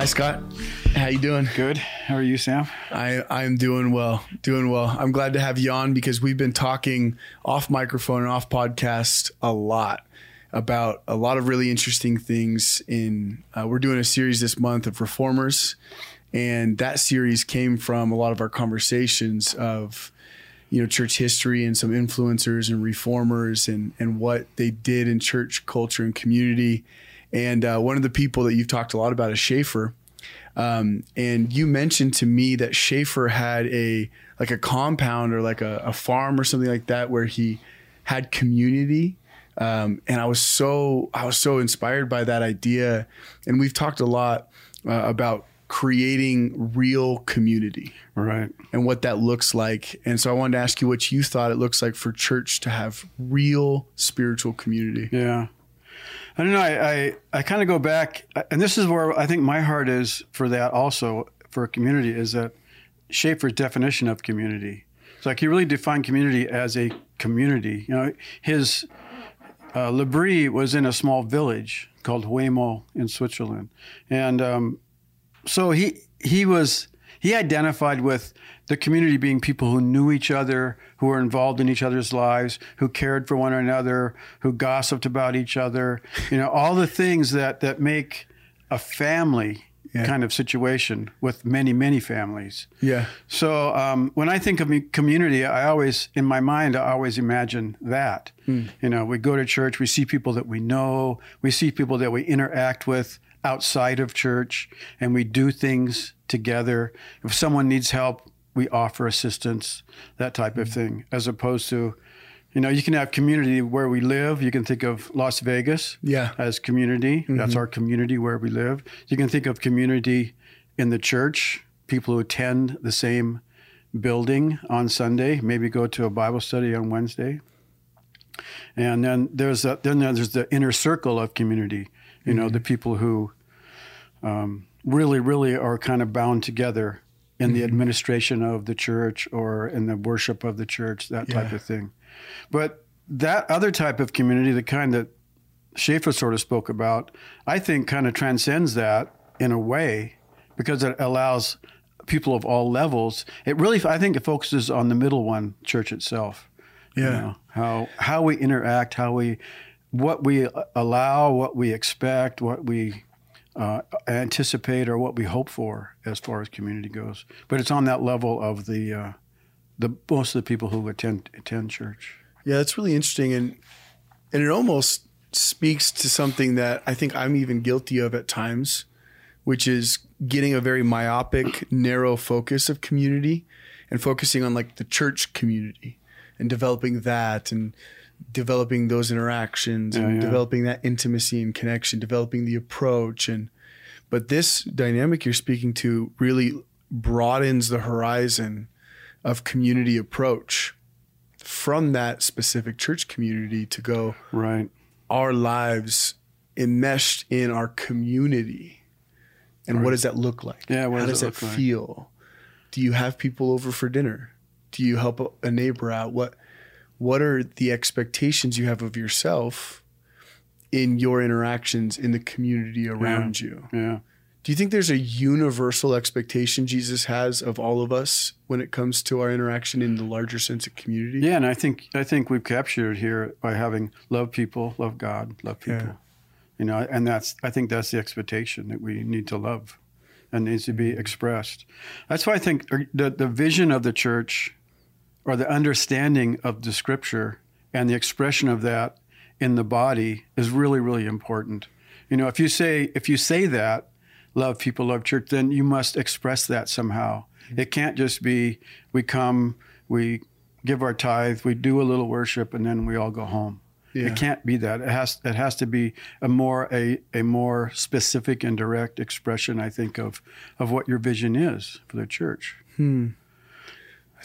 Hi, Scott. How you doing? Good. How are you, Sam? I I'm doing well. Doing well. I'm glad to have you on because we've been talking off microphone and off podcast a lot about a lot of really interesting things. In uh, we're doing a series this month of reformers, and that series came from a lot of our conversations of you know church history and some influencers and reformers and and what they did in church culture and community and uh, one of the people that you've talked a lot about is Schaeffer. Um, and you mentioned to me that Schaeffer had a like a compound or like a, a farm or something like that where he had community. Um, and I was so I was so inspired by that idea. And we've talked a lot uh, about creating real community, right? And what that looks like. And so I wanted to ask you what you thought it looks like for church to have real spiritual community. Yeah. I don't know. I, I, I kind of go back, and this is where I think my heart is for that also for community is that Schaeffer's definition of community. It's like he really defined community as a community. You know, his uh, was in a small village called Huémoz in Switzerland, and um, so he he was he identified with the community being people who knew each other, who were involved in each other's lives, who cared for one another, who gossiped about each other, you know, all the things that, that make a family yeah. kind of situation with many, many families. Yeah. So um, when I think of community, I always, in my mind, I always imagine that. Mm. You know, we go to church, we see people that we know, we see people that we interact with outside of church and we do things together. If someone needs help, we offer assistance, that type of thing, as opposed to, you know, you can have community where we live. You can think of Las Vegas yeah. as community. Mm-hmm. That's our community where we live. You can think of community in the church, people who attend the same building on Sunday, maybe go to a Bible study on Wednesday. And then there's a, then there's the inner circle of community you know, mm-hmm. the people who um, really, really are kind of bound together in mm-hmm. the administration of the church or in the worship of the church, that yeah. type of thing. But that other type of community, the kind that Schaeffer sort of spoke about, I think kind of transcends that in a way because it allows people of all levels. It really, I think, it focuses on the middle one, church itself. Yeah, you know, how how we interact, how we what we allow, what we expect, what we uh, anticipate, or what we hope for as far as community goes. But it's on that level of the uh, the most of the people who attend attend church. Yeah, that's really interesting, and and it almost speaks to something that I think I'm even guilty of at times, which is getting a very myopic, narrow focus of community and focusing on like the church community and developing that and developing those interactions and yeah. developing that intimacy and connection, developing the approach. And but this dynamic you're speaking to really broadens the horizon of community approach from that specific church community to go right. our lives enmeshed in our community. And right. what does that look like? Yeah how does, does that feel like? do you have people over for dinner? Do you help a neighbor out? What what are the expectations you have of yourself in your interactions in the community around yeah. you? Yeah. Do you think there's a universal expectation Jesus has of all of us when it comes to our interaction in the larger sense of community? Yeah, and I think I think we've captured it here by having love people, love God, love people. Yeah. You know, and that's I think that's the expectation that we need to love and needs to be expressed. That's why I think uh, the the vision of the church or the understanding of the scripture and the expression of that in the body is really really important. You know if you say if you say that love people love church then you must express that somehow. It can't just be we come we give our tithe we do a little worship and then we all go home. Yeah. it can't be that. It has it has to be a more a, a more specific and direct expression i think of of what your vision is for the church. Hmm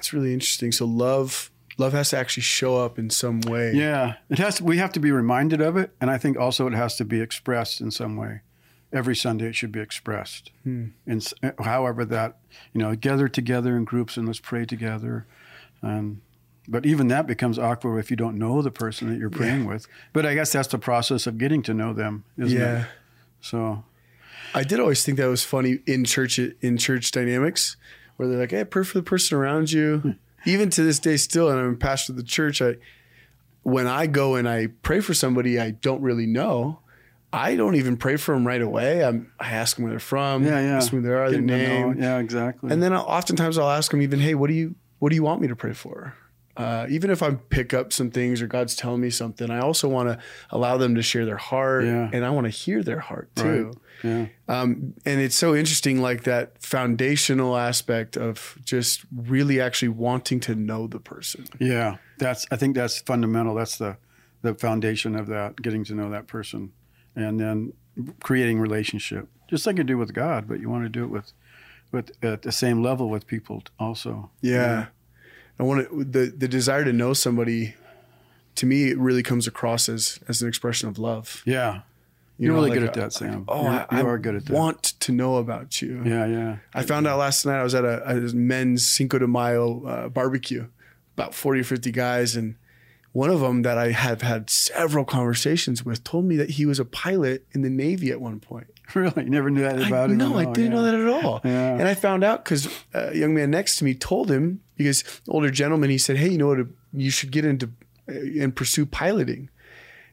that's really interesting. So love love has to actually show up in some way. Yeah, it has. To, we have to be reminded of it, and I think also it has to be expressed in some way. Every Sunday, it should be expressed. Hmm. And however that you know, gather together in groups and let's pray together. Um, but even that becomes awkward if you don't know the person that you're praying yeah. with. But I guess that's the process of getting to know them, isn't it? yeah. it? So I did always think that was funny in church in church dynamics, where they're like, "Hey, pray for the person around you." Even to this day, still, and I'm a pastor of the church. I when I go and I pray for somebody I don't really know, I don't even pray for them right away. I'm, I ask them where they're from. Yeah, yeah. Ask them who they are, their know- name. Yeah, exactly. And then I'll, oftentimes I'll ask them even, hey, what do you what do you want me to pray for? Uh, even if I pick up some things or God's telling me something, I also want to allow them to share their heart, Yeah. and I want to hear their heart too. Yeah. Um, and it's so interesting, like that foundational aspect of just really actually wanting to know the person. Yeah, that's. I think that's fundamental. That's the the foundation of that. Getting to know that person, and then creating relationship, just like you do with God. But you want to do it with, with at the same level with people also. Yeah. I want to, the, the desire to know somebody to me, it really comes across as, as an expression of love. Yeah, You you're know, really like, good at uh, that, Sam. Oh, You're- I, you are good at that. want to know about you. yeah, yeah. I found out last night I was at a, a men's Cinco de Mayo uh, barbecue, about 40 or 50 guys. And one of them that I have had several conversations with told me that he was a pilot in the Navy at one point. Really, you never knew that about I, him. no, I didn't yeah. know that at all. Yeah. And I found out because a young man next to me told him because older gentleman, he said, "Hey, you know what? You should get into uh, and pursue piloting."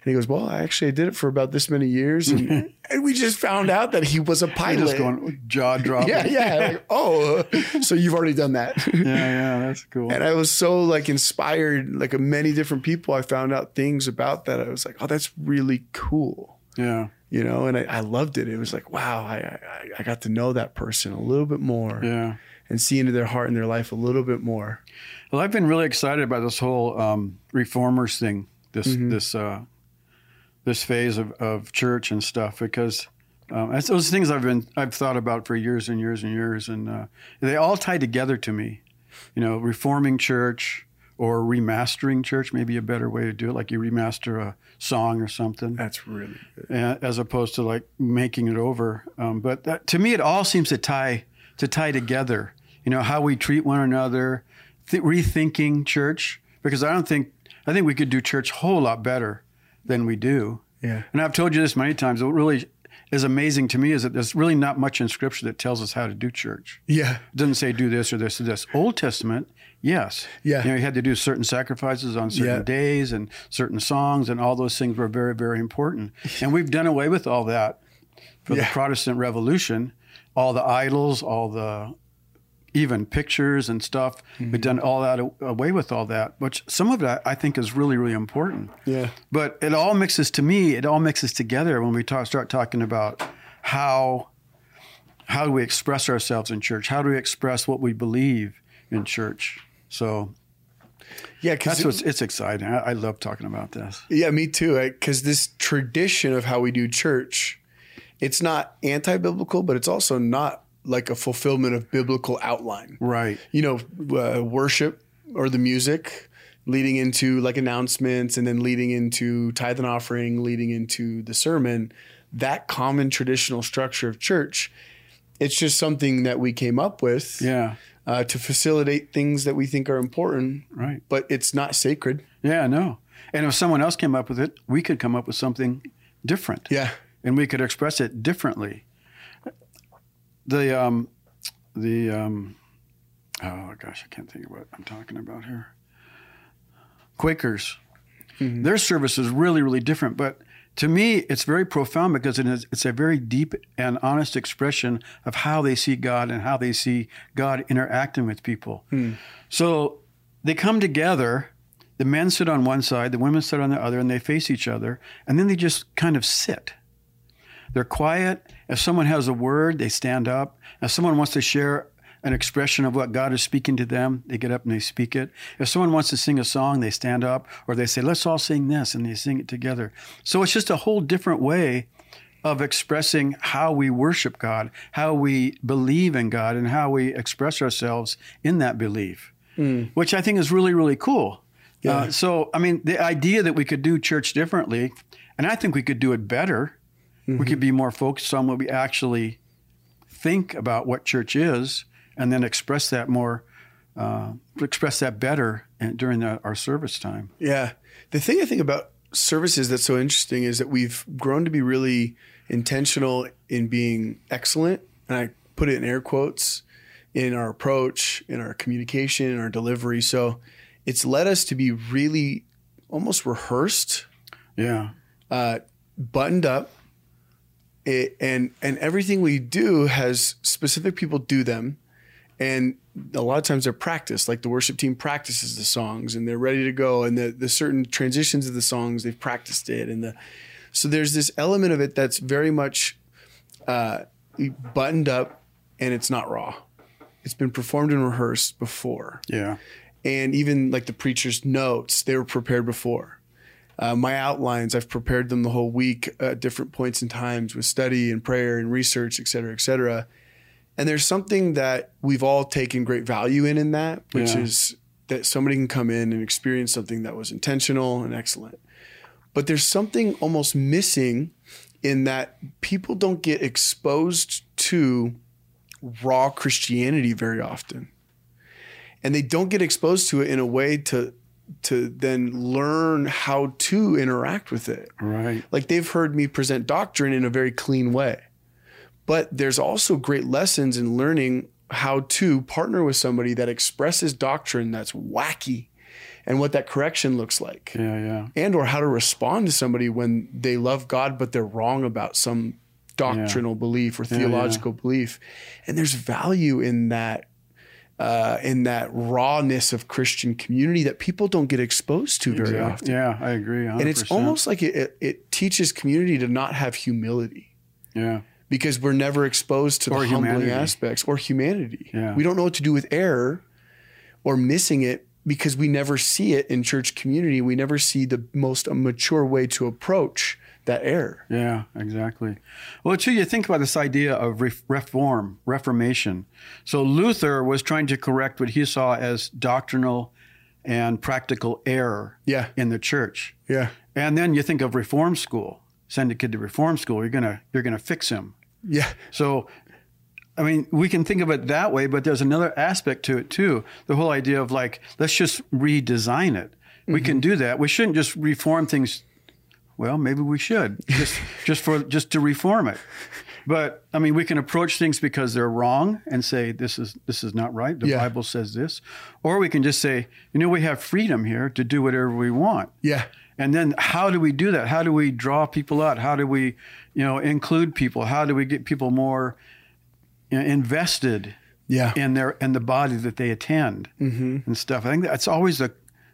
And he goes, "Well, I actually did it for about this many years, and, and we just found out that he was a pilot." just going jaw dropping. yeah, yeah. Like, oh, so you've already done that. yeah, yeah. That's cool. And I was so like inspired, like many different people. I found out things about that. I was like, oh, that's really cool yeah, you know and I, I loved it it was like wow I, I i got to know that person a little bit more yeah. and see into their heart and their life a little bit more Well, I've been really excited about this whole um, reformers thing, this Mm-hmm. this uh, this phase of, of church and stuff, because um, those things I've been I've thought about for years and years and years, and uh, they all tie together to me. You know, reforming church or remastering church, maybe a better way to do it, like you remaster a song or something that's really good as opposed to like making it over. Um, but that, to me, it all seems to tie to tie together. You know how we treat one another, th- rethinking church because I don't think I think we could do church a whole lot better than we do. yeah And I've told you this many times. What really is amazing to me is that there's really not much in Scripture that tells us how to do church. yeah It doesn't say do this or this or this. Old Testament, yes. Yeah. You know, you had to do certain sacrifices on certain Yeah. days and certain songs, and all those things were very, very important. And we've done away with all that for the Protestant Revolution. All the idols, all the even pictures and stuff. Mm-hmm. We've done all that away with all that, which some of that I think is really, really important. yeah But it all mixes to me. It all mixes together when we talk, start talking about how how do we express ourselves in church? How do we express what we believe in church? So yeah because that's what's it's exciting. I, I love talking about this. yeah me too because this tradition of how we do church it's not anti-biblical but it's also not like a fulfillment of biblical outline Right. you know, uh, worship or the music leading into like announcements and then leading into tithe and offering, leading into the sermon, that common traditional structure of church, it's just something that we came up with Yeah. uh, to facilitate things that we think are important, Right. but it's not sacred. Yeah. No. And if someone else came up with it, we could come up with something different. Yeah. and we could express it differently. The um, the um, oh gosh, I can't think of what I'm talking about here. Quakers, their service is really really different, but to me it's very profound because it is it's a very deep and honest expression of how they see God and how they see God interacting with people. So they come together. The men sit on one side, the women sit on the other, and they face each other, and then they just kind of sit. They're quiet. If someone has a word, they stand up. If someone wants to share an expression of what God is speaking to them, they get up and they speak it. If someone wants to sing a song, they stand up or they say, let's all sing this, and they sing it together. So it's just a whole different way of expressing how we worship God, how we believe in God, and how we express ourselves in that belief, which I think is really, really cool. Uh, so, I mean, the idea that we could do church differently, and I think we could do it better. We could be more focused on what we actually think about what church is, and then express that more, uh, express that better in- during the, our service time. Yeah. The thing I think about services that's so interesting is that we've grown to be really intentional in being excellent, and I put it in air quotes, in our approach, in our communication, in our delivery. So it's led us to be really almost rehearsed, Yeah. uh, buttoned up, it, and and everything we do has specific people do them, and a lot of times they're practiced. Like the worship team practices the songs, and they're ready to go, and the the certain transitions of the songs they've practiced it, and the so there's this element of it that's very much uh, buttoned up, and it's not raw. It's been performed and rehearsed before Yeah. and even like the preacher's notes, they were prepared before. Uh, my outlines, I've prepared them the whole week at different points in times with study and prayer and research, et cetera, et cetera. And there's something that we've all taken great value in in that, which Yeah. is that somebody can come in and experience something that was intentional and excellent. But there's something almost missing in that people don't get exposed to raw Christianity very often and they don't get exposed to it in a way to to then learn how to interact with it. Right. Like they've heard me present doctrine in a very clean way. But there's also great lessons in learning how to partner with somebody that expresses doctrine that's wacky and what that correction looks like Yeah. Yeah. and or how to respond to somebody when they love God but they're wrong about some doctrinal belief or yeah. theological belief. And there's value in that uh, in that rawness of Christian community that people don't get exposed to very Exact- often. Yeah. I agree. 100%. And it's almost like it, it, it teaches community to not have humility Yeah. because we're never exposed to the Or humbling humanity. aspects or humanity. Yeah. We don't know what to do with error or missing it because we never see it in church community. We never see the most mature way to approach that error. Yeah, exactly. Well, too, you think about this idea of ref- reform, reformation. So Luther was trying to correct what he saw as doctrinal and practical error Yeah. in the church. Yeah. And then you think of reform school. Send a kid to reform school. You're gonna you're gonna fix him. Yeah. So, I mean, we can think of it that way, but there's another aspect to it too. The whole idea of like, let's just redesign it. We can mm-hmm. do that. We shouldn't just reform things. Well, maybe we should just just for just to reform it. But I mean, we can approach things because they're wrong and say this is this is not right. The Yeah. Bible says this, or we can just say, you know, we have freedom here to do whatever we want. Yeah. And then how do we do that? How do we draw people out? How do we, you know, include people? How do we get people more you know, invested Yeah. in their in the body that they attend mm-hmm. and stuff? I think that's always a,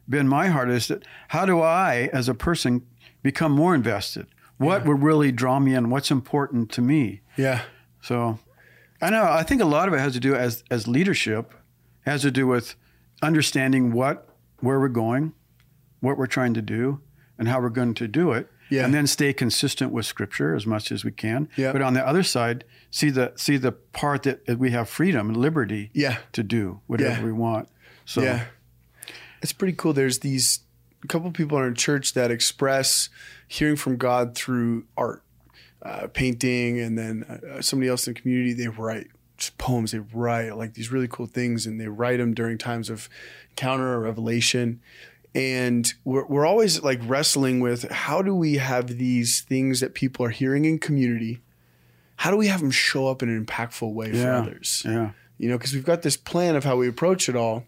been my heart is that how do I, as a person, become more invested? What would really draw me in? What's important to me? Yeah. So, I know. I think a lot of it has to do as as leadership has to do with understanding what where we're going, what we're trying to do, and how we're going to do it. Yeah. And then stay consistent with Scripture as much as we can. Yeah. But on the other side, see the see the part that, that we have freedom and liberty Yeah. to do whatever Yeah. we want. So Yeah. It's pretty cool. There's these a couple of people in our church that express hearing from God through art, uh, painting, and then uh, somebody else in the community, they write just poems. They write like these really cool things and they write them during times of encounter or revelation. And we're, we're always like wrestling with how do we have these things that people are hearing in community? How do we have them show up in an impactful way for others? yeah. you know, because we've got this plan of how we approach it all.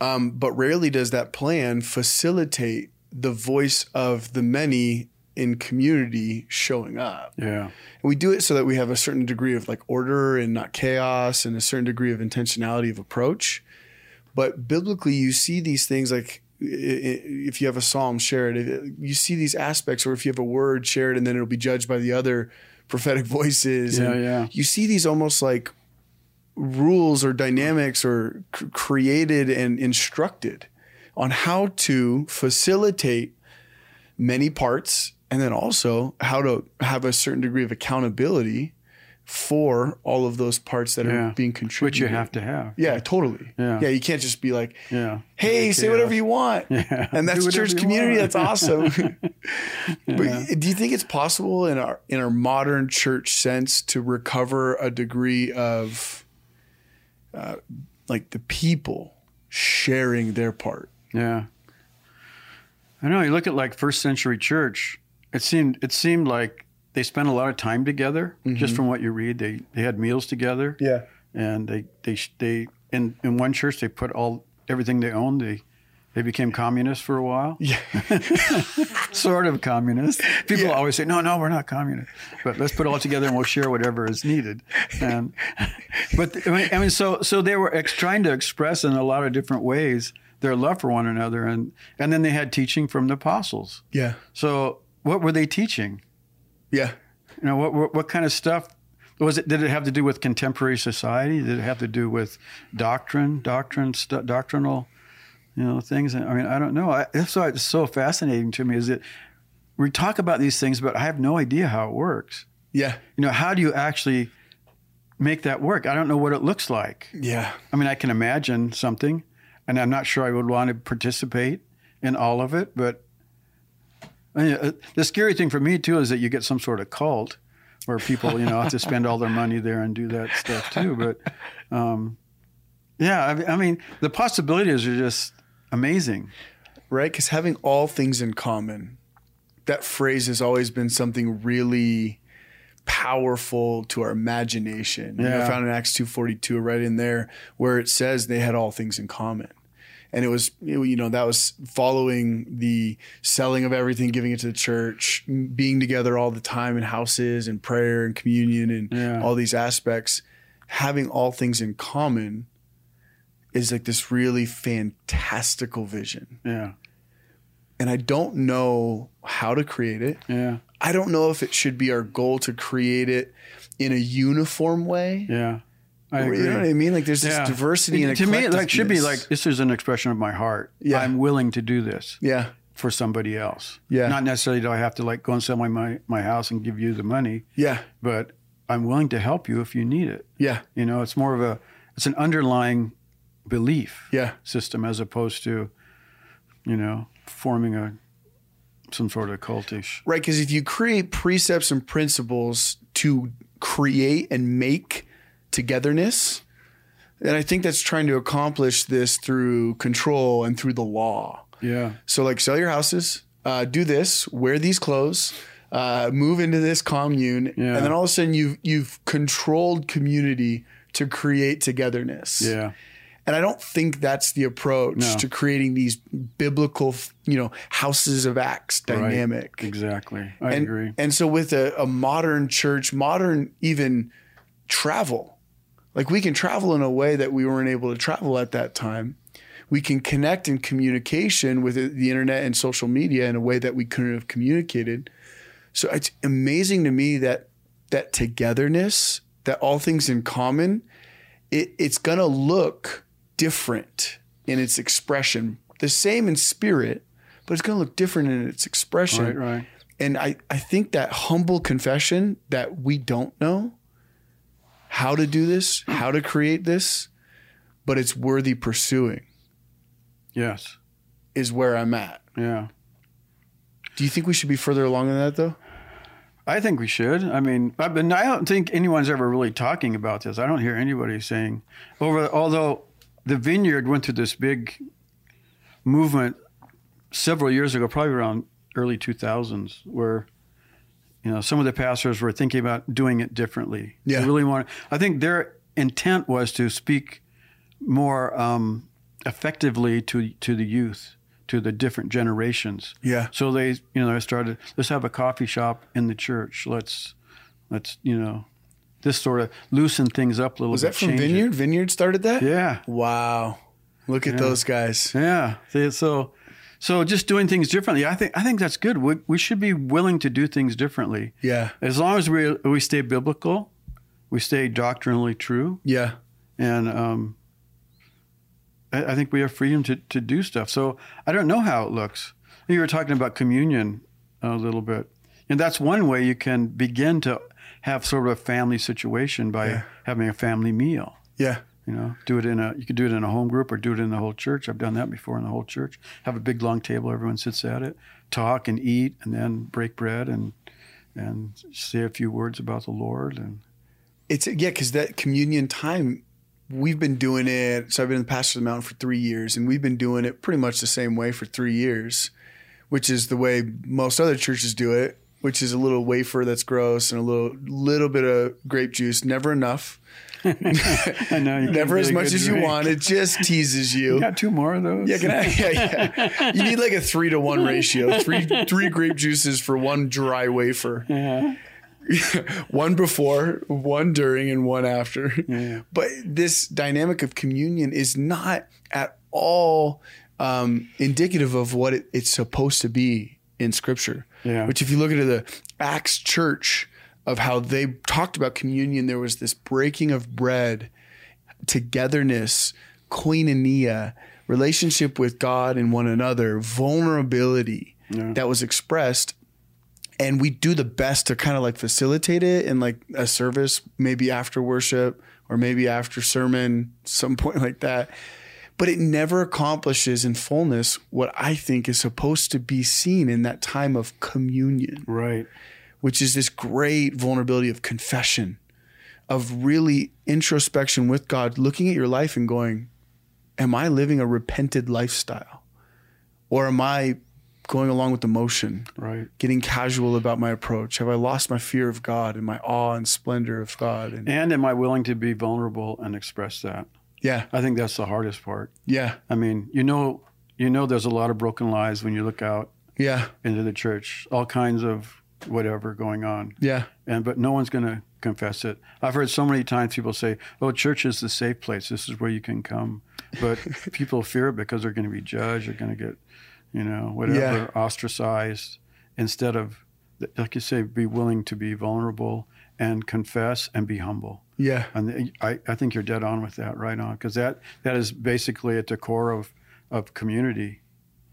Um, but rarely does that plan facilitate the voice of the many in community showing up. Yeah. And we do it so that we have a certain degree of like order and not chaos and a certain degree of intentionality of approach. But biblically, you see these things like if you have a psalm, share it. You see these aspects, or if you have a word, share it, and then it'll be judged by the other prophetic voices. Yeah, and yeah. You see these almost like rules or dynamics or c- created and instructed on how to facilitate many parts and then also how to have a certain degree of accountability for all of those parts that Yeah. are being contributed. Which you have to have. Yeah, totally. Yeah. Yeah, you can't just be like, Yeah. hey, say whatever you want. Yeah. And that's church community. want. That's awesome. but do you think it's possible in our in our modern church sense to recover a degree of uh, like the people sharing their part? Yeah. I know. You look at like first century church. It seemed it seemed like they spent a lot of time together. Just from what you read, they they had meals together, Yeah. and they they they in in one church they put all everything they owned. They they became communists for a while. Yeah. sort of communist. People Yeah. always say, "No, no, we're not communist." But let's put it all together and we'll share whatever is needed. And but I mean, I mean, so so they were ex- trying to express in a lot of different ways their love for one another, and and then they had teaching from the apostles. Yeah. So what were they teaching? Yeah. You know, what what, what kind of stuff was it? Did it have to do with contemporary society? Did it have to do with doctrine, doctrine, stu- doctrinal, you know, things? I mean, I don't know. I, that's why it's so fascinating to me is that we talk about these things, but I have no idea how it works. Yeah. You know, how do you actually make that work? I don't know what it looks like. Yeah. I mean, I can imagine something, and I'm not sure I would want to participate in all of it. But I mean, uh, the scary thing for me too is that you get some sort of cult where people, you know, have to spend all their money there and do that stuff too. But um, yeah, I mean- I mean, the possibilities are just amazing. right? Because having all things in common, that phrase has always been something really powerful to our imagination. You know, I found in Acts two forty two right in there where it says they had all things in common. And it was, you know, that was following the selling of everything, giving it to the church, being together all the time in houses and prayer and communion and Yeah. all these aspects. Having all things in common is like this really fantastical vision Yeah, and I don't know how to create it. yeah, I don't know if it should be our goal to create it in a uniform way. yeah. I agree. you know what I mean? Like there's this Yeah. diversity and to me, it like should be like this is an expression of my heart. Yeah. I'm willing to do this. yeah, for somebody else. Yeah. Not necessarily do I have to like go and sell my, my my house and give you the money, yeah, but I'm willing to help you if you need it. yeah, You know, it's more of a it's an underlying belief yeah, system as opposed to, you know, forming a some sort of cultish. right. Because if you create precepts and principles to create and make togetherness, then I think that's trying to accomplish this through control and through the law. Yeah. So like sell your houses, uh, do this, wear these clothes, uh, move into this commune, Yeah. and then all of a sudden you've you've controlled community to create togetherness. Yeah. And I don't think that's the approach No. to creating these biblical, you know, houses of acts dynamic. Right. Exactly. I And, agree. and so with a, a modern church, modern even travel, like we can travel in a way that we weren't able to travel at that time. We can connect in communication with the internet and social media in a way that we couldn't have communicated. So it's amazing to me that that togetherness, that all things in common, it, it's gonna look different in its expression. The same in spirit, but it's gonna look different in its expression right. Right. and I, I think that humble confession that we don't know how to do this, how to create this, but it's worthy pursuing Yes. is where I'm at. Yeah. Do you think we should be further along than that though? I think we should. I mean, I, I don't think anyone's ever really talking about this. I don't hear anybody saying over. Although the vineyard went through this big movement several years ago, probably around early 2000s, where you know some of the pastors were thinking about doing it differently. Yeah. They really want. I think their intent was to speak more um, effectively to to the youth, to the different generations. Yeah. So they, you know, they started. Let's have a coffee shop in the church. Let's, let's, you know, this sort of loosen things up a little Was bit. that from change it. Vineyard? Vineyard started that? Yeah, Wow. Look at those guys. yeah. See, So, so just doing things differently. I think I think that's good. We we should be willing to do things differently Yeah. as long as we we stay biblical, we stay doctrinally true, Yeah. and um, I, I think we have freedom to, to do stuff. So I don't know how it looks. You were talking about communion a little bit, and that's one way you can begin to have sort of a family situation by Yeah. having a family meal. Yeah. You know, do it in a you could do it in a home group or do it in the whole church. I've done that before in the whole church. Have a big long table, everyone sits at it, talk and eat, and then break bread and and say a few words about the Lord and It's yeah, because that communion time, we've been doing it. So I've been in the pastor of the mountain for three years, and we've been doing it pretty much the same way for three years, which is the way most other churches do it. Which is a little wafer that's gross and a little little bit of grape juice. Never enough. I know. you Never as much as you want. It just teases you. You got two more of those? Yeah, can I? Yeah, yeah. You need like a three to one ratio. Three three grape juices for one dry wafer. Yeah. one before, one during, and one after. Yeah. But this dynamic of communion is not at all um, indicative of what it, it's supposed to be in Scripture. Yeah. Which, if you look at the Acts church of how they talked about communion, there was this breaking of bread, togetherness, koinonia, relationship with God and one another, vulnerability Yeah. that was expressed and we do the best to kind of like facilitate it in like a service maybe after worship or maybe after sermon some point like that but it never accomplishes in fullness what i think is supposed to be seen in that time of communion Right. which is this great vulnerability of confession of really introspection with god looking at your life and going am i living a repented lifestyle or am i going along with the motion Right. getting casual about my approach? Have I lost my fear of God and my awe and splendor of God? And And am I willing to be vulnerable and express that? Yeah, I think that's the hardest part. yeah, I mean, you know, you know, there's a lot of broken lives when you look out yeah, into the church, all kinds of whatever going on, yeah, and but no one's going to confess it. I've heard so many times people say, "Oh, church is the safe place. This is where you can come," but people fear it because they're going to be judged. They're going to get, you know, whatever, ostracized. Instead of, like you say, be willing to be vulnerable and confess and be humble. yeah, And I, I think you're dead on with that, right on, because that, that is basically at the core of, of community,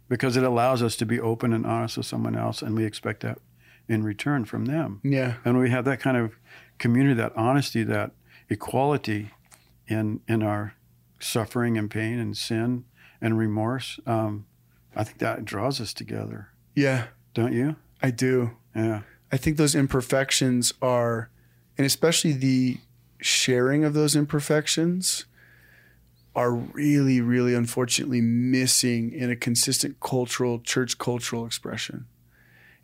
because it allows us to be open and honest with someone else, and we expect that in return from them. yeah, And we have that kind of community, that honesty, that equality in in our suffering and pain and sin and remorse. Um, I think that draws us together, yeah. don't you? I do. Yeah, I think those imperfections are, and especially the sharing of those imperfections, are really, really unfortunately missing in a consistent cultural, church cultural expression.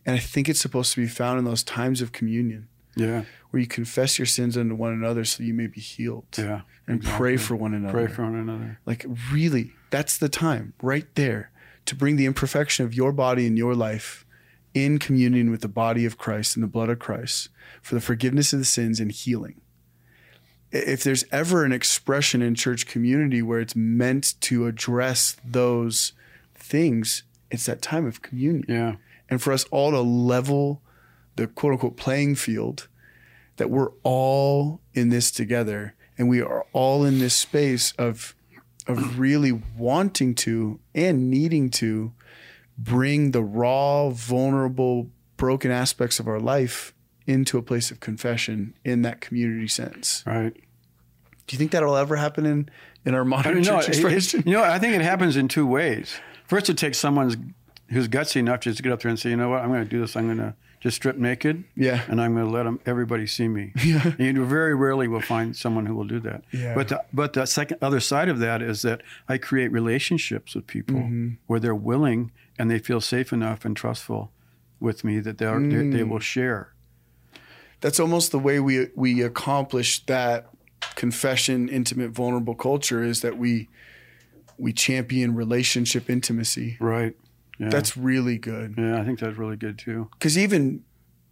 And I think it's supposed to be found in those times of communion yeah, where you confess your sins unto one another so you may be healed. yeah. and pray for one another. Pray for one another. like really, that's the time right there to bring the imperfection of your body and your life in communion with the body of Christ and the blood of Christ for the forgiveness of the sins and healing. If there's ever an expression in church community where it's meant to address those things, it's that time of communion Yeah, and for us all to level the quote unquote playing field that we're all in this together and we are all in this space of of really wanting to and needing to bring the raw vulnerable broken aspects of our life into a place of confession in that community sense right. do you think that'll ever happen in in our modern don't know. church it- expression you know, I think it happens in two ways. First, it takes someone who's gutsy enough just to get up there and say, you know what, I'm going to do this. I'm going to just strip naked. Yeah. And I'm going to let 'em- everybody see me. Yeah. And you very rarely will find someone who will do that. Yeah. But the, but the second other side of that is that I create relationships with people Mm-hmm. where they're willing and they feel safe enough and trustful with me that they, Mm. they will share. that's almost the way we we accomplish that confession intimate vulnerable culture is that we we champion relationship intimacy Right. Yeah. that's really good yeah. I think that's really good too. because even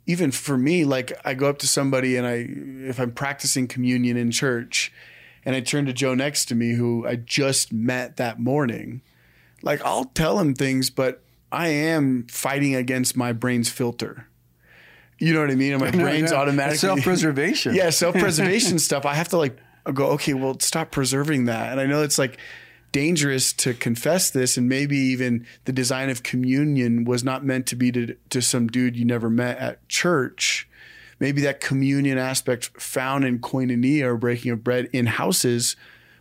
even for me like i go up to somebody and i if i'm practicing communion in church and i turn to joe next to me who i just met that morning like i'll tell him things but i am fighting against my brain's filter you know what i mean and my brain's automatically self preservation. yeah, self preservation stuff. I have to like go, okay, well, stop preserving that. And I know it's like dangerous to confess this, and maybe even the design of communion was not meant to be to, to some dude you never met at church. Maybe that communion aspect found in koinonia or breaking of bread in houses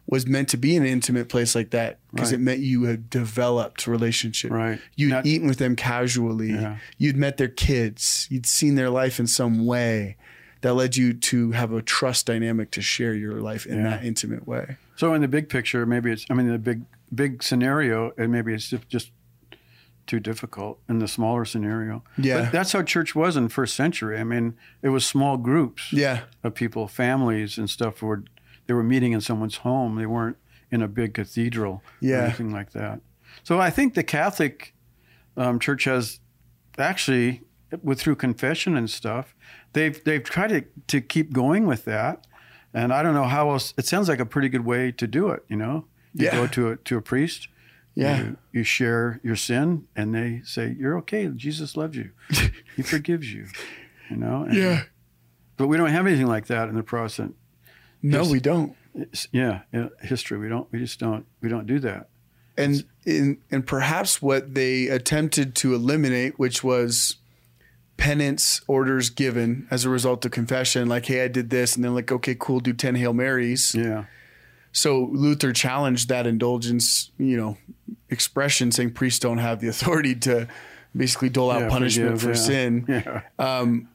was meant to be an intimate place like that because Right. it meant you had developed relationship. Right. You'd Not- eaten with them casually. Yeah. You'd met their kids. You'd seen their life in some way that led you to have a trust dynamic to share your life in Yeah. that intimate way. So in the big picture, maybe it's I mean the big big scenario, and maybe it's just, too difficult in the smaller scenario. Yeah. But that's how church was in first century. I mean, it was small groups Yeah. of people, families and stuff were they were meeting in someone's home. They weren't in a big cathedral Yeah. or anything like that. So I think the Catholic um, Church has actually, with through confession and stuff, they've they've tried to to keep going with that. And I don't know how else. It sounds like a pretty good way to do it. You know, you Yeah. go to a to a priest. Yeah. You, you share your sin, and they say you're okay. Jesus loves you. he forgives you. You know. And- Yeah. But we don't have anything like that in the Protestant No, we don't. yeah, history. We don't. We just don't. We don't do that. and in, and perhaps what they attempted to eliminate, which was penance orders given as a result of confession, like, hey, I did this, and then like, okay, cool, do ten Hail Marys. Yeah. So Luther challenged that indulgence, you know, expression, saying priests don't have the authority to basically dole out Yeah, punishment forgive, for yeah. sin. Yeah. Um,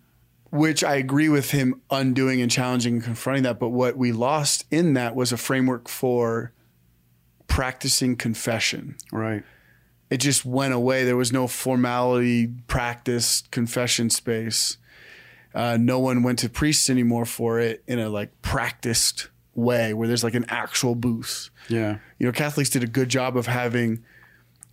which I agree with him undoing and challenging and confronting that. But what we lost in that was a framework for practicing confession. Right. It just went away. There was no formality, practice, confession space. Uh, no one went to priests anymore for it in a like practiced way where there's like an actual booth. Yeah. You know, Catholics did a good job of having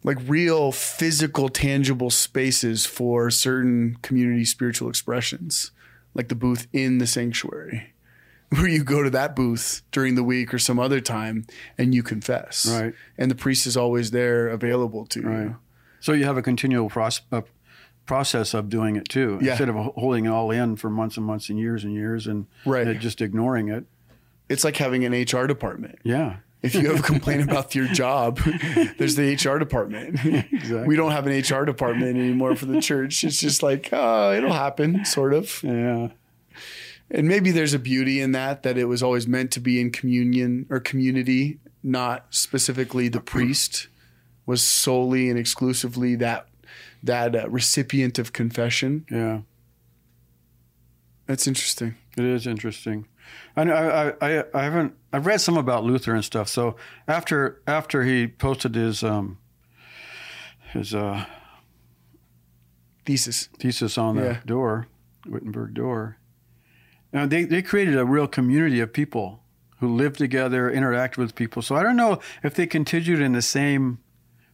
like real physical, tangible spaces for certain community spiritual expressions, like the booth in the sanctuary, where you go to that booth during the week or some other time and you confess. Right. And the priest is always there available to you. Right. So you have a continual proce- uh, process of doing it too, Yeah. instead of holding it all in for months and months and years and years and Right. uh, just ignoring it. It's like having an HR department. Yeah. If you have a complaint about your job, there's the HR department. Exactly. We don't have an HR department anymore for the church. It's just like, oh, it'll happen, sort of. Yeah. And maybe there's a beauty in that, that it was always meant to be in communion or community, not specifically the priest was solely and exclusively that that uh, recipient of confession. Yeah. That's interesting. It is interesting. I, I, I, I haven't. I've read some about Luther and stuff. So after after he posted his um his uh, Thesis. thesis on the Yeah. door, Wittenberg door, now they they created a real community of people who lived together, interacted with people. So I don't know if they continued in the same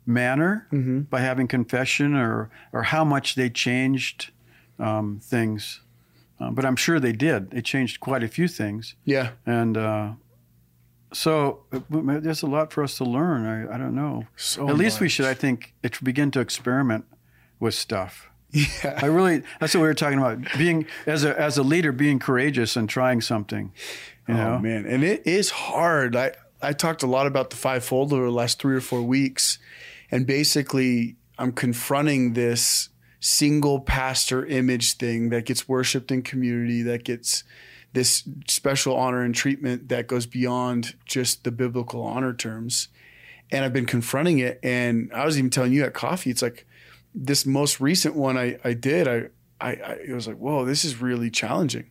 manner by having confession or or how much they changed um, things. Uh, but I'm sure they did. They changed quite a few things. Yeah. And uh, so uh, there's a lot for us to learn. I, I don't know. So At least we should, I think, it, begin to experiment with stuff. Yeah. I really, that's what we were talking about. Being, as a, as a leader, being courageous and trying something. You know? Oh man, and it is hard. I I talked a lot about the fivefold over the last three or four weeks, and basically I'm confronting this single pastor image thing that gets worshipped in community, that gets this special honor and treatment that goes beyond just the biblical honor terms. And I've been confronting it, and I was even telling you at coffee, it's like this most recent one I, I did, I, I, I it was like, whoa, this is really challenging.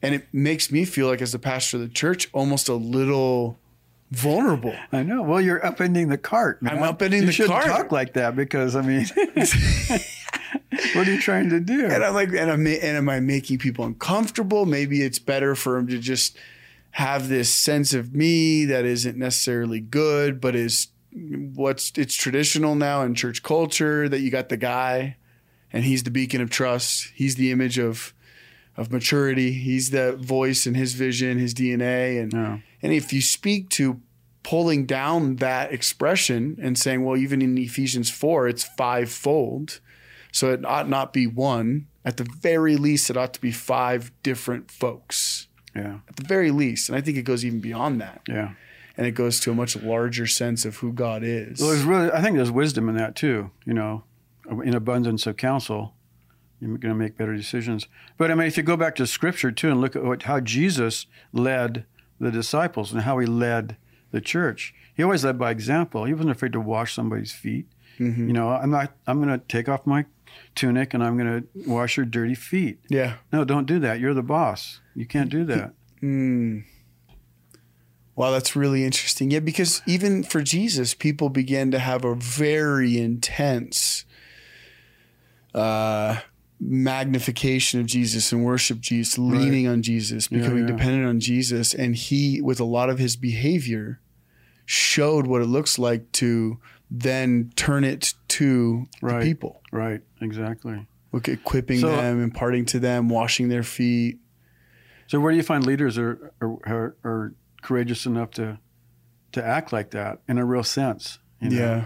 And it makes me feel like as the pastor of the church, almost a little vulnerable. I know. Well, you're upending the cart. Man. I'm upending you the shouldn't cart. talk like that because I mean, what are you trying to do? And I'm like, and I'm, and am I making people uncomfortable? Maybe it's better for them to just have this sense of me that isn't necessarily good, but is what's it's traditional now in church culture that you got the guy and he's the beacon of trust. He's the image of of maturity. He's the voice and his vision, his DNA. And and if you speak to pulling down that expression and saying, well, even in Ephesians 4, it's fivefold. So it ought not be one. At the very least, it ought to be five different folks. yeah, At the very least. And I think it goes even beyond that. yeah. And it goes to a much larger sense of who God is. Well, there's really, I think there's wisdom in that too. You know, in abundance of counsel, you're going to make better decisions. But I mean, if you go back to Scripture too and look at what, how Jesus led the disciples and how he led the church, he always led by example. He wasn't afraid to wash somebody's feet. Mm-hmm. You know, I'm not. I'm going to take off my tunic and I'm going to wash your dirty feet. yeah. No, don't do that. You're the boss. You can't do that. Mm. Wow, that's really interesting. Yeah, because even for Jesus, people began to have a very intense uh, magnification of Jesus and worship Jesus, leaning on Jesus, Yeah, becoming yeah. dependent on Jesus. And he, with a lot of his behavior, showed what it looks like to then turn it to Right. the people. Right. Exactly. Look, equipping So- them, imparting to them, washing their feet. So where do you find leaders are are, are, are courageous enough to to act like that in a real sense? you know? Yeah.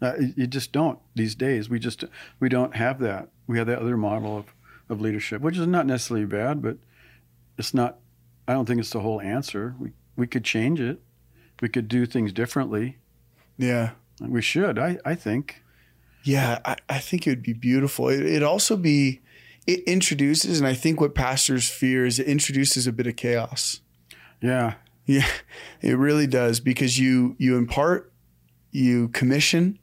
Uh, you- you just don't these days. We just we don't have that. We have that other model of, of leadership, which is not necessarily bad, but it's not. I don't think it's the whole answer. We we could change it. We could do things differently. Yeah. We should. I I think. Yeah, I, I think it would be beautiful. It, it'd also be, it introduces, and I think what pastors fear is it introduces a bit of chaos. Yeah. Yeah, it really does because you you impart, you commission,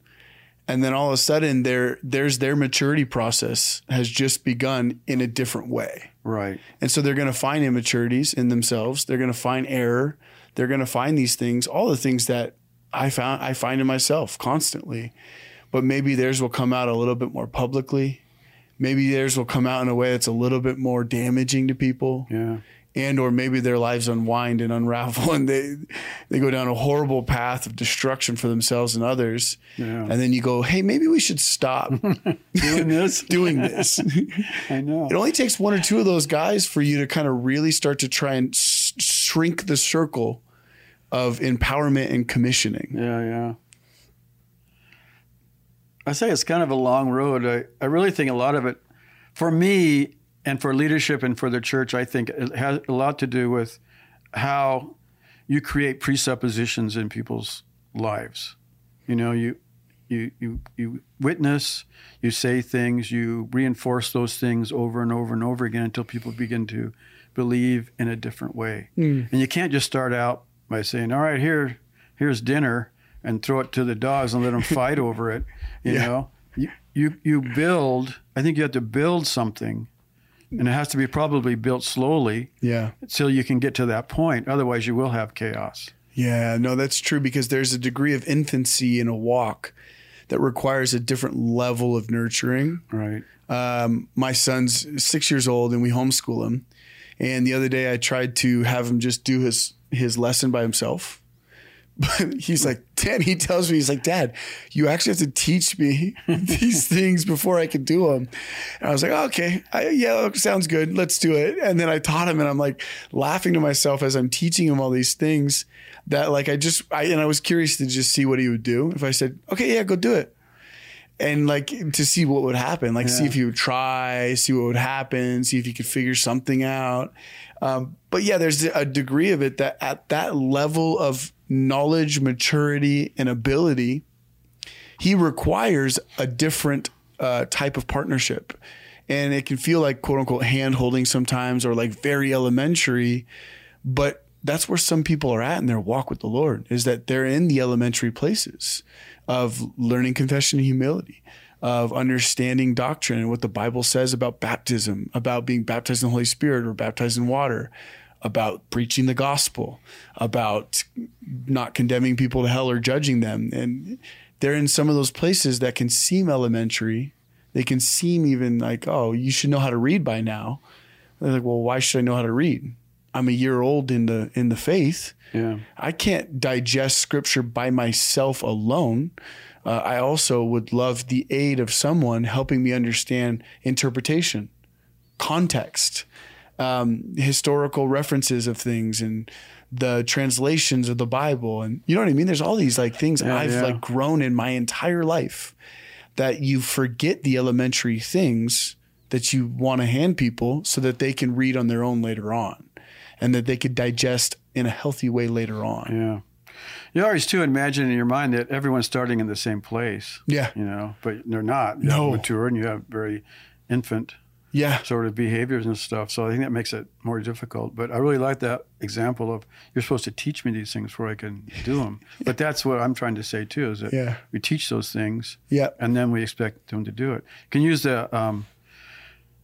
and then all of a sudden there there's their maturity process has just begun in a different way. Right. And so they're going to find immaturities in themselves. They're going to find error. They're going to find these things, all the things that I found I find in myself constantly. But maybe theirs will come out a little bit more publicly. Maybe theirs will come out in a way that's a little bit more damaging to people. Yeah. And or maybe their lives unwind and unravel and they they go down a horrible path of destruction for themselves and others. Yeah. And then you go, "Hey, maybe we should stop Doing this. doing this." I know. It only takes one or two of those guys for you to kind of really start to try and s- shrink the circle of empowerment and commissioning. Yeah, yeah. I say it's kind of a long road. I, I really think a lot of it, for me and for leadership and for the church, I think it has a lot to do with how you create presuppositions in people's lives. You know, you you you you witness, you say things, you reinforce those things over and over and over again until people begin to believe in a different way. Hmm. And you can't just start out by saying, "All right, here here's dinner," and throw it to the dogs and let them fight over it. You Yeah. know, you, you you build. I think you have to build something, and it has to be probably built slowly Yeah. until you can get to that point. Otherwise, you will have chaos. Yeah, no, that's true because there's a degree of infancy in a walk that requires a different level of nurturing. Right. Um, my son's six years old and we homeschool him. And the other day I tried to have him just do his his lesson by himself. But he's like, Dad, he tells me, he's like, Dad, you actually have to teach me these things before I can do them. And I was like, oh, okay, I, yeah, sounds good. Let's do it. And then I taught him and I'm like laughing to myself as I'm teaching him all these things that like, I just, I, and I was curious to just see what he would do. If I said, okay, yeah, go do it and like to see what would happen, like see if he would try, see what would happen, see if he could figure something out. Um, but yeah, there's a degree of it that at that level of knowledge, maturity, and ability, he requires a different uh, type of partnership. And it can feel like quote unquote hand holding sometimes or like very elementary, but that's where some people are at in their walk with the Lord is that they're in the elementary places of learning confession and humility, of understanding doctrine and what the Bible says about baptism, about being baptized in the Holy Spirit or baptized in water, about preaching the gospel, about not condemning people to hell or judging them. And they're in some of those places that can seem elementary. They can seem even like, oh, you should know how to read by now. They're like, well, why should I know how to read? I'm a year old in the in the faith. Yeah. I can't digest scripture by myself alone. Uh, I also would love the aid of someone helping me understand interpretation, context, um, historical references of things, and the translations of the Bible. And you know what I mean? There's all these like things Yeah, I've yeah. like grown in my entire life that you forget the elementary things that you want to hand people so that they can read on their own later on and that they could digest in a healthy way later on. Yeah. You always too imagine in your mind that everyone's starting in the same place. Yeah. You know, but they're not. You No. mature and you have very infant Yeah. sort of behaviors and stuff. So I think that makes it more difficult. But I really like that example of you're supposed to teach me these things before I can do them. But that's what I'm trying to say too is that Yeah. we teach those things Yeah. and then we expect them to do it. You Can use the um,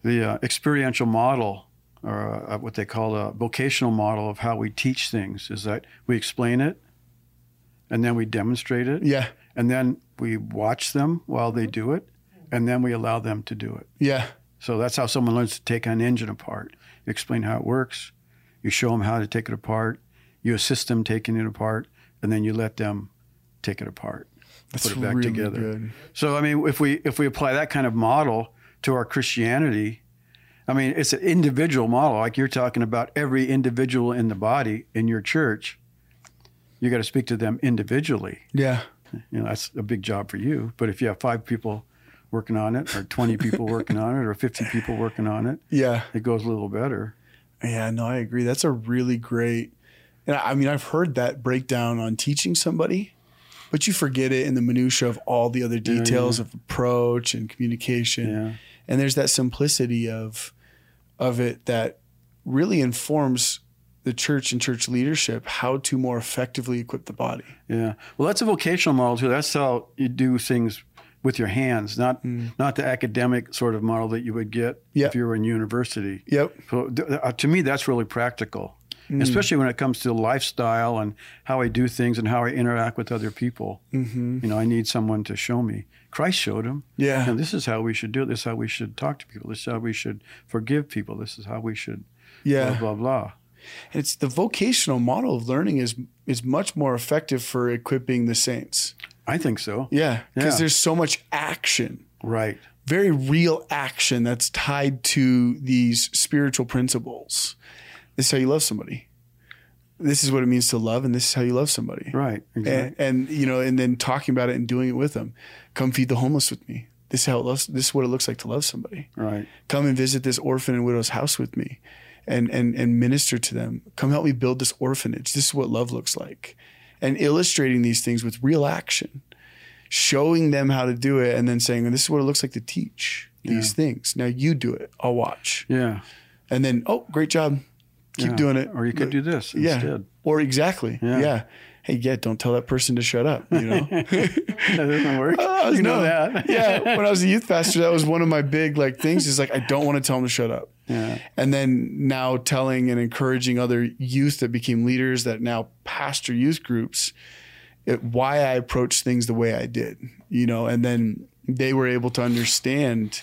the uh, experiential model or uh, what they call a vocational model of how we teach things is that we explain it and then we demonstrate it Yeah. and then we watch them while they do it and then we allow them to do it. Yeah. So that's how someone learns to take an engine apart. You explain how it works, you show them how to take it apart, you assist them taking it apart, and then you let them take it apart. That's put it back really together. good. So I mean, if we if we apply that kind of model to our Christianity, I mean, it's an individual model. Like you're talking about every individual in the body in your church. You got to speak to them individually. Yeah. You know, that's a big job for you. But if you have five people working on it, or 20 people working on it, or 50 people working on it, Yeah. it goes a little better. Yeah, no, I agree. That's a really great. And I I mean, I've heard that breakdown on teaching somebody, but you forget it in the minutia of all the other Yeah, details of approach and communication. Yeah. And there's that simplicity of of it that really informs the church and church leadership how to more effectively equip the body. Yeah. Well, that's a vocational model too. That's how you do things with your hands, not not the academic sort of model that you would get Yeah. if you were in university. Yep. So uh, to me, that's really practical, especially when it comes to lifestyle and how I do things and how I interact with other people. Mm-hmm. You know, I need someone to show me. Christ showed him. Yeah. And this is how we should do it. This is how we should talk to people. This is how we should forgive people. This is how we should Yeah. blah blah blah. And it's the vocational model of learning is is much more effective for equipping the saints. I think so. Yeah, because Yeah. there's so much action, Right. very real action that's tied to these spiritual principles. This is how you love somebody. This is what it means to love, and this is how you love somebody. Right. Exactly. And, and you know, and then talking about it and doing it with them. Come feed the homeless with me. This is how it loves, this is what it looks like to love somebody. right. Come and visit this orphan and widow's house with me, and and and minister to them. Come help me build this orphanage. This is what love looks like, and illustrating these things with real action, showing them how to do it, and then saying, "This is what it looks like to teach these things." Now you do it. I'll watch, Yeah. and then oh, great job. Keep Yeah. doing it. Or you could do this yeah, instead. or exactly, Yeah. yeah. Hey, yeah, don't tell that person to shut up. You know, that doesn't work. I was- oh, you know no. that. yeah, when I was a youth pastor, that was one of my big like things. Is like I don't want to tell them to shut up. Yeah. And then now telling and encouraging other youth that became leaders that now pastor youth groups, it, why I approached things the way I did, you know, and then they were able to understand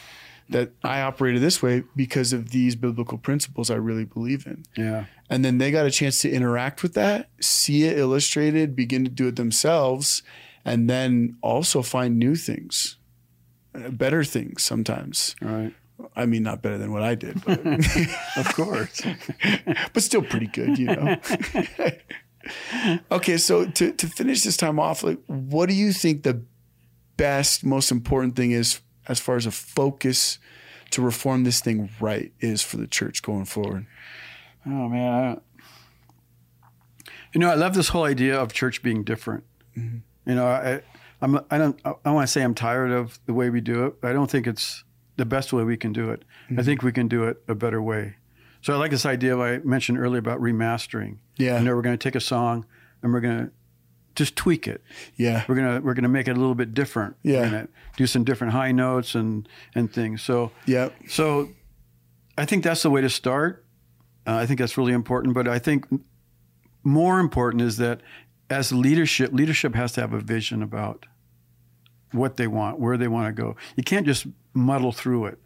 that I operated this way because of these biblical principles I really believe in. Yeah. And then they got a chance to interact with that, see it illustrated, begin to do it themselves, and then also find new things, uh, better things sometimes. Right. I mean, not better than what I did, but, Of course. but still pretty good, you know. okay, so to, to finish this time off, like, what do you think the best, most important thing is as far as a focus to reform this thing right is for the church going forward? oh man. I. You know, I love this whole idea of church being different. Mm-hmm. You know, I, I'm, I don't, I want to say I'm tired of the way we do it. I don't think it's the best way we can do it. Mm-hmm. I think we can do it a better way. So I like this idea I mentioned earlier about remastering. Yeah. You know, we're going to take a song and we're going to just tweak it. Yeah. We're gonna we're gonna make it a little bit different. Yeah. We're gonna do some different high notes and and things. So yeah. so I think that's the way to start. Uh, I think that's really important. But I think more important is that as leadership, leadership has to have a vision about what they want, where they want to go. You can't just muddle through it.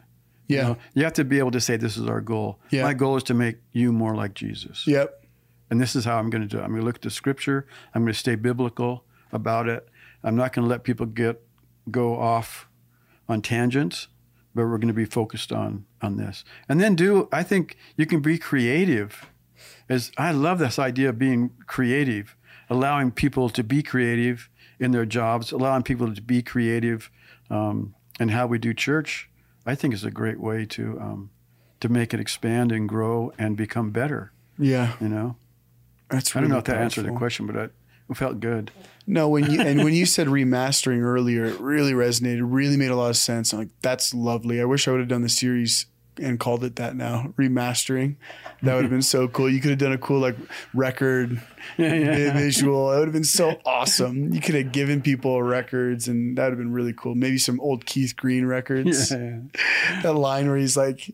You, Yeah. know? you have to be able to say, "This is our goal. Yeah. My goal is to make you more like Jesus." Yep. And this is how I'm going to do it. I'm going to look at the scripture. I'm going to stay biblical about it. I'm not going to let people get go off on tangents, but we're going to be focused on on this. And then do I think you can be creative. As I love this idea of being creative, allowing people to be creative in their jobs, allowing people to be creative um, in how we do church. I think is a great way to um, to make it expand and grow and become better. Yeah. You know. That's I don't know if that answered the question, but I, it felt good. No, when you and when you said remastering earlier, it really resonated. Really made a lot of sense. I'm like, that's lovely. I wish I would have done the series and called it that now, remastering. That would have been so cool. You could have done a cool like record yeah. visual. It would have been so awesome. You could have given people records, and that would have been really cool. Maybe some old Keith Green records. Yeah. That line where he's like,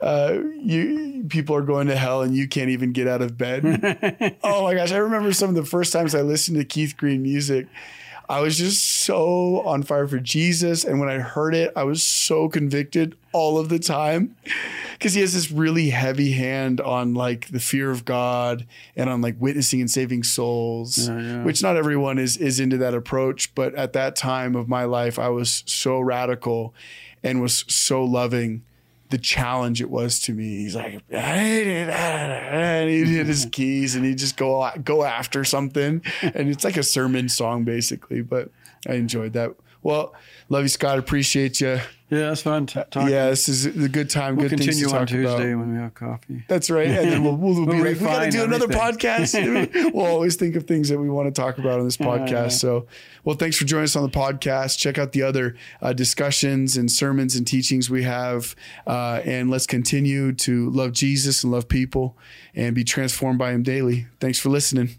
uh, "You people are going to hell, and you can't even get out of bed." oh my gosh, I remember some of the first times I listened to Keith Green music. I was just so on fire for Jesus. And when I heard it, I was so convicted all of the time because he has this really heavy hand on like the fear of God and on like witnessing and saving souls, Yeah, yeah. which not everyone is is into that approach. But at that time of my life, I was so radical and was so loving the challenge it was to me. He's like, and he'd hit his keys and he'd just go go after something, and it's like a sermon song basically. But I enjoyed that. Well, love you, Scott. Appreciate you. Yeah, that's fun. T- talking. Yeah, this is a good time. we'll good things continue to on Tuesday about. when we have coffee. That's right. And then we'll, we'll, be We'll like, we got to do another everything. podcast. we'll always think of things that we want to talk about on this podcast. yeah. So, well, thanks for joining us on the podcast. Check out the other uh, discussions and sermons and teachings we have. Uh, and let's continue to love Jesus and love people and be transformed by Him daily. Thanks for listening.